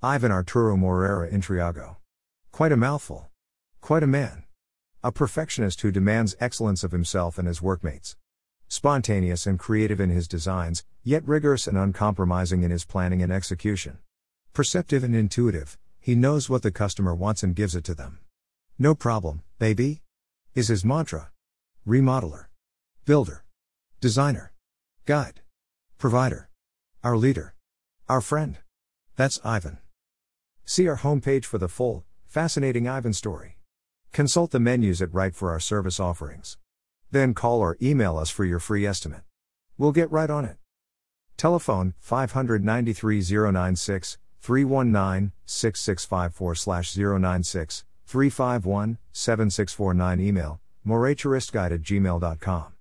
Ivan Arturo Moreira Intriago. Quite a mouthful. Quite a man. A perfectionist who demands excellence of himself and his workmates. Spontaneous and creative in his designs, yet rigorous and uncompromising in his planning and execution. Perceptive and intuitive, he knows what the customer wants and gives it to them. No problem, baby? Is his mantra. Remodeler. Builder. Designer. Guide. Provider. Our leader. Our friend. That's Ivan. See our homepage for the full, fascinating Ivan story. Consult the menus at Right for our service offerings. Then call or email us for your free estimate. We'll get right on it. Telephone 593 096 319 6654 096 351 7649 Email moreturistguide at gmail.com.